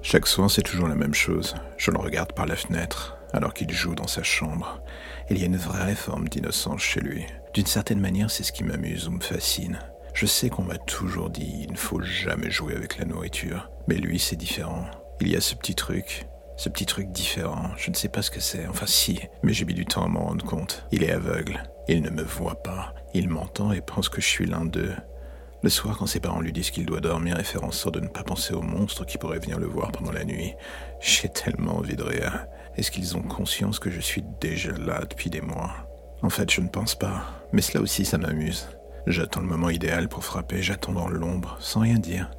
Chaque soir, c'est toujours la même chose. Je le regarde par la fenêtre, alors qu'il joue dans sa chambre. Il y a une vraie forme d'innocence chez lui. D'une certaine manière, c'est ce qui m'amuse ou me fascine. Je sais qu'on m'a toujours dit il ne faut jamais jouer avec la nourriture, mais lui, c'est différent. Il y a ce petit truc, ce petit truc différent, je ne sais pas ce que c'est, enfin si, mais j'ai mis du temps à m'en rendre compte. Il est aveugle, il ne me voit pas, il m'entend et pense que je suis l'un d'eux. Le soir, quand ses parents lui disent qu'il doit dormir et faire en sorte de ne pas penser aux monstres qui pourraient venir le voir pendant la nuit, j'ai tellement envie de rire. Est-ce qu'ils ont conscience que je suis déjà là depuis des mois? En fait, je ne pense pas, mais cela aussi, ça m'amuse. J'attends le moment idéal pour frapper, j'attends dans l'ombre, sans rien dire.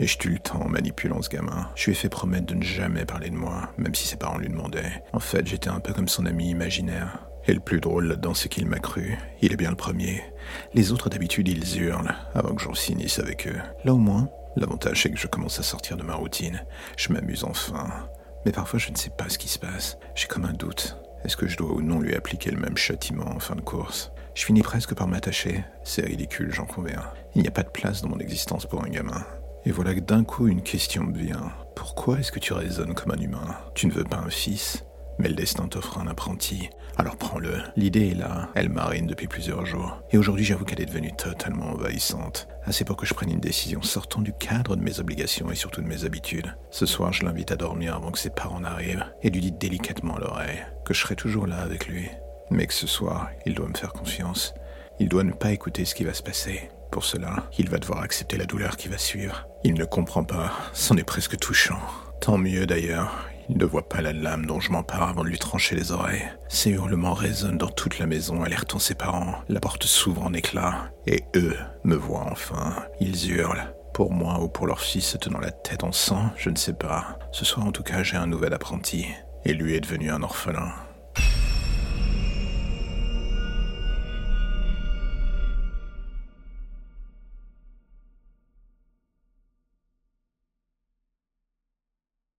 Et je tue le temps en manipulant ce gamin. Je lui ai fait promettre de ne jamais parler de moi, même si ses parents lui demandaient. En fait, j'étais un peu comme son ami imaginaire. Et le plus drôle là-dedans, c'est qu'il m'a cru. Il est bien le premier. Les autres, d'habitude, ils hurlent avant que j'en finisse avec eux. Là au moins, l'avantage, c'est que je commence à sortir de ma routine. Je m'amuse enfin. Mais parfois, je ne sais pas ce qui se passe. J'ai comme un doute. Est-ce que je dois ou non lui appliquer le même châtiment en fin de course? Je finis presque par m'attacher. C'est ridicule, j'en conviens. Il n'y a pas de place dans mon existence pour un gamin. Et voilà que d'un coup une question me vient. Pourquoi est-ce que tu raisonnes comme un humain? Tu ne veux pas un fils? Mais le destin t'offre un apprenti. Alors prends-le. L'idée est là, elle marine depuis plusieurs jours. Et aujourd'hui j'avoue qu'elle est devenue totalement envahissante. Assez pour que je prenne une décision sortant du cadre de mes obligations et surtout de mes habitudes. Ce soir je l'invite à dormir avant que ses parents n'arrivent et lui dis délicatement à l'oreille que je serai toujours là avec lui. Mais que ce soir, il doit me faire confiance. Il doit ne pas écouter ce qui va se passer. Pour cela, il va devoir accepter la douleur qui va suivre. Il ne comprend pas, c'en est presque touchant. Tant mieux d'ailleurs, il ne voit pas la lame dont je m'empare avant de lui trancher les oreilles. Ses hurlements résonnent dans toute la maison, alertant ses parents. La porte s'ouvre en éclats, et eux me voient enfin. Ils hurlent. Pour moi ou pour leur fils tenant la tête en sang, je ne sais pas. Ce soir en tout cas, j'ai un nouvel apprenti, et lui est devenu un orphelin.